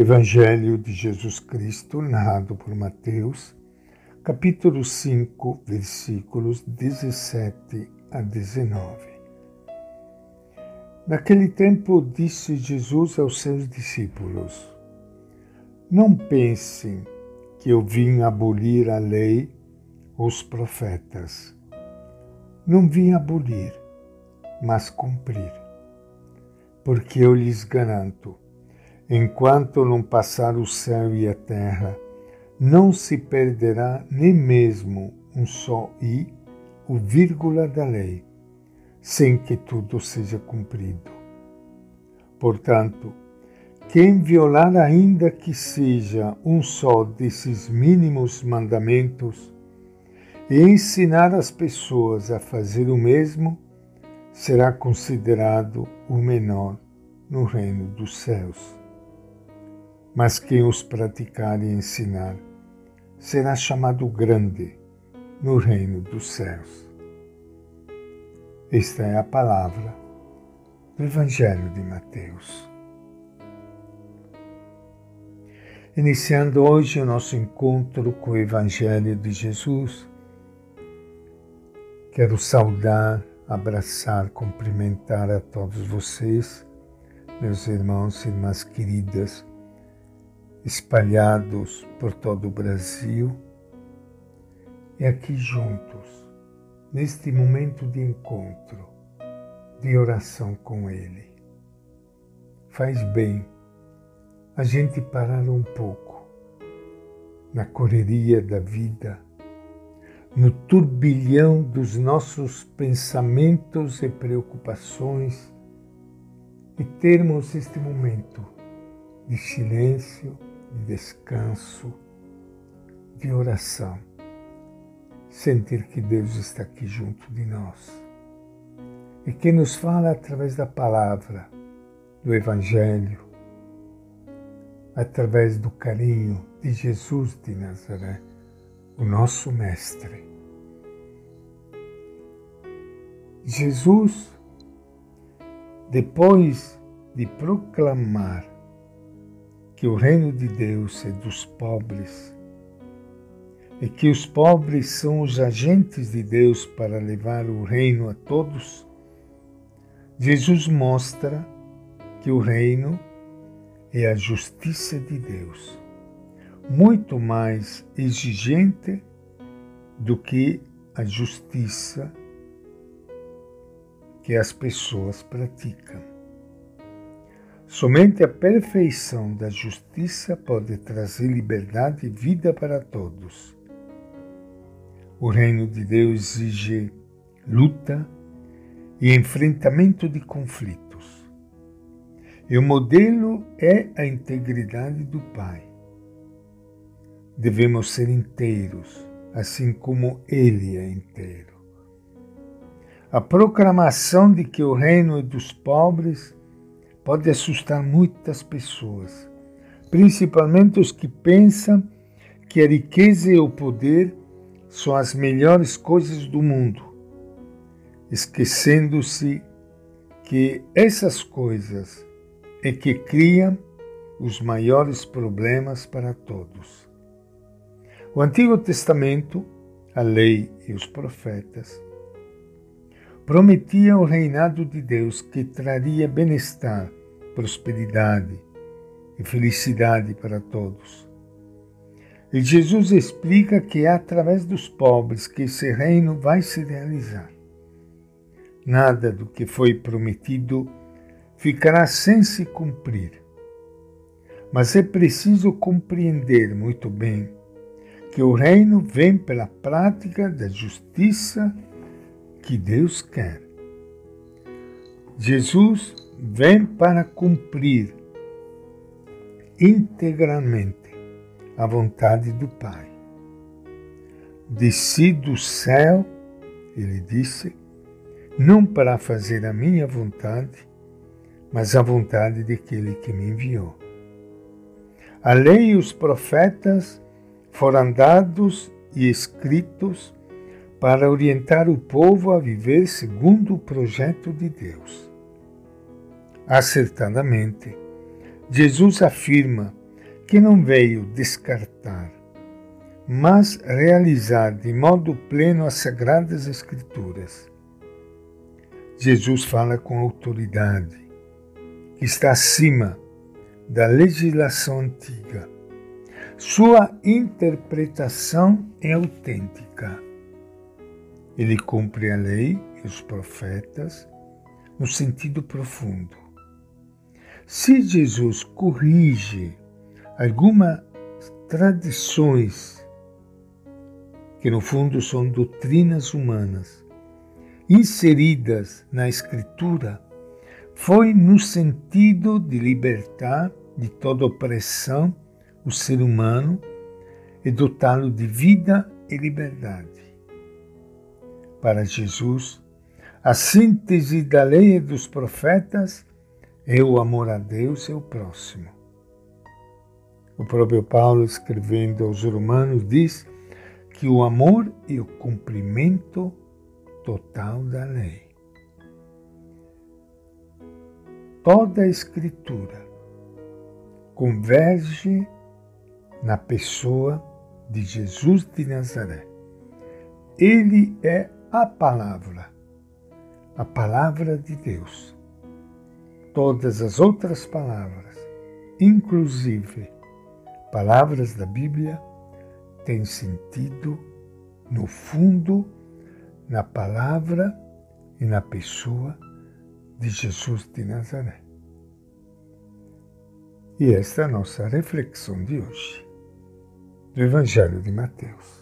Evangelho de Jesus Cristo, narrado por Mateus, capítulo 5, versículos 17 a 19. Naquele tempo disse Jesus aos seus discípulos: Não pensem que eu vim abolir a lei ou os profetas. Não vim abolir, mas cumprir. Porque eu lhes garanto, Enquanto não passar o céu e a terra, não se perderá nem mesmo um só i, o vírgula da lei, sem que tudo seja cumprido. Portanto, quem violar ainda que seja um só desses mínimos mandamentos e ensinar as pessoas a fazer o mesmo, será considerado o menor no reino dos céus mas quem os praticar e ensinar será chamado grande no reino dos céus. Esta é a palavra do Evangelho de Mateus. Iniciando hoje o nosso encontro com o Evangelho de Jesus, quero saudar, abraçar, cumprimentar a todos vocês, meus irmãos e irmãs queridas, espalhados por todo o Brasil e aqui juntos, neste momento de encontro, de oração com Ele. Faz bem a gente parar um pouco na correria da vida, no turbilhão dos nossos pensamentos e preocupações e termos este momento de silêncio de descanso, de oração. Sentir que Deus está aqui junto de nós e que nos fala através da palavra, do Evangelho, através do carinho de Jesus de Nazaré, o nosso Mestre. Jesus, depois de proclamar que o reino de Deus é dos pobres e que os pobres são os agentes de Deus para levar o reino a todos, Jesus mostra que o reino é a justiça de Deus, muito mais exigente do que a justiça que as pessoas praticam. Somente a perfeição da justiça pode trazer liberdade e vida para todos. O reino de Deus exige luta e enfrentamento de conflitos. E o modelo é a integridade do Pai. Devemos ser inteiros, assim como Ele é inteiro. A proclamação de que o reino é dos pobres pode assustar muitas pessoas, principalmente os que pensam que a riqueza e o poder são as melhores coisas do mundo, esquecendo-se que essas coisas é que criam os maiores problemas para todos. O Antigo Testamento, a lei e os profetas prometiam o reinado de Deus que traria bem-estar prosperidade e felicidade para todos. E Jesus explica que é através dos pobres que esse reino vai se realizar. Nada do que foi prometido ficará sem se cumprir. Mas é preciso compreender muito bem que o reino vem pela prática da justiça que Deus quer. Jesus vem para cumprir integralmente a vontade do Pai. Desci do céu, ele disse, não para fazer a minha vontade, mas a vontade daquele que me enviou. A lei e os profetas foram dados e escritos para orientar o povo a viver segundo o projeto de Deus. Acertadamente, Jesus afirma que não veio descartar, mas realizar de modo pleno as Sagradas Escrituras. Jesus fala com autoridade, que está acima da legislação antiga. Sua interpretação é autêntica. Ele cumpre a lei e os profetas no sentido profundo. Se Jesus corrige algumas tradições que no fundo são doutrinas humanas inseridas na Escritura, foi no sentido de libertar de toda opressão o ser humano e dotá-lo de vida e liberdade. Para Jesus, a síntese da lei e dos profetas é o amor a Deus e ao próximo. O próprio Paulo, escrevendo aos Romanos, diz que o amor é o cumprimento total da lei. Toda a Escritura converge na pessoa de Jesus de Nazaré. Ele é a palavra, a palavra de Deus. Todas as outras palavras, inclusive palavras da Bíblia, têm sentido no fundo, na palavra e na pessoa de Jesus de Nazaré. E esta é a nossa reflexão de hoje, do Evangelho de Mateus.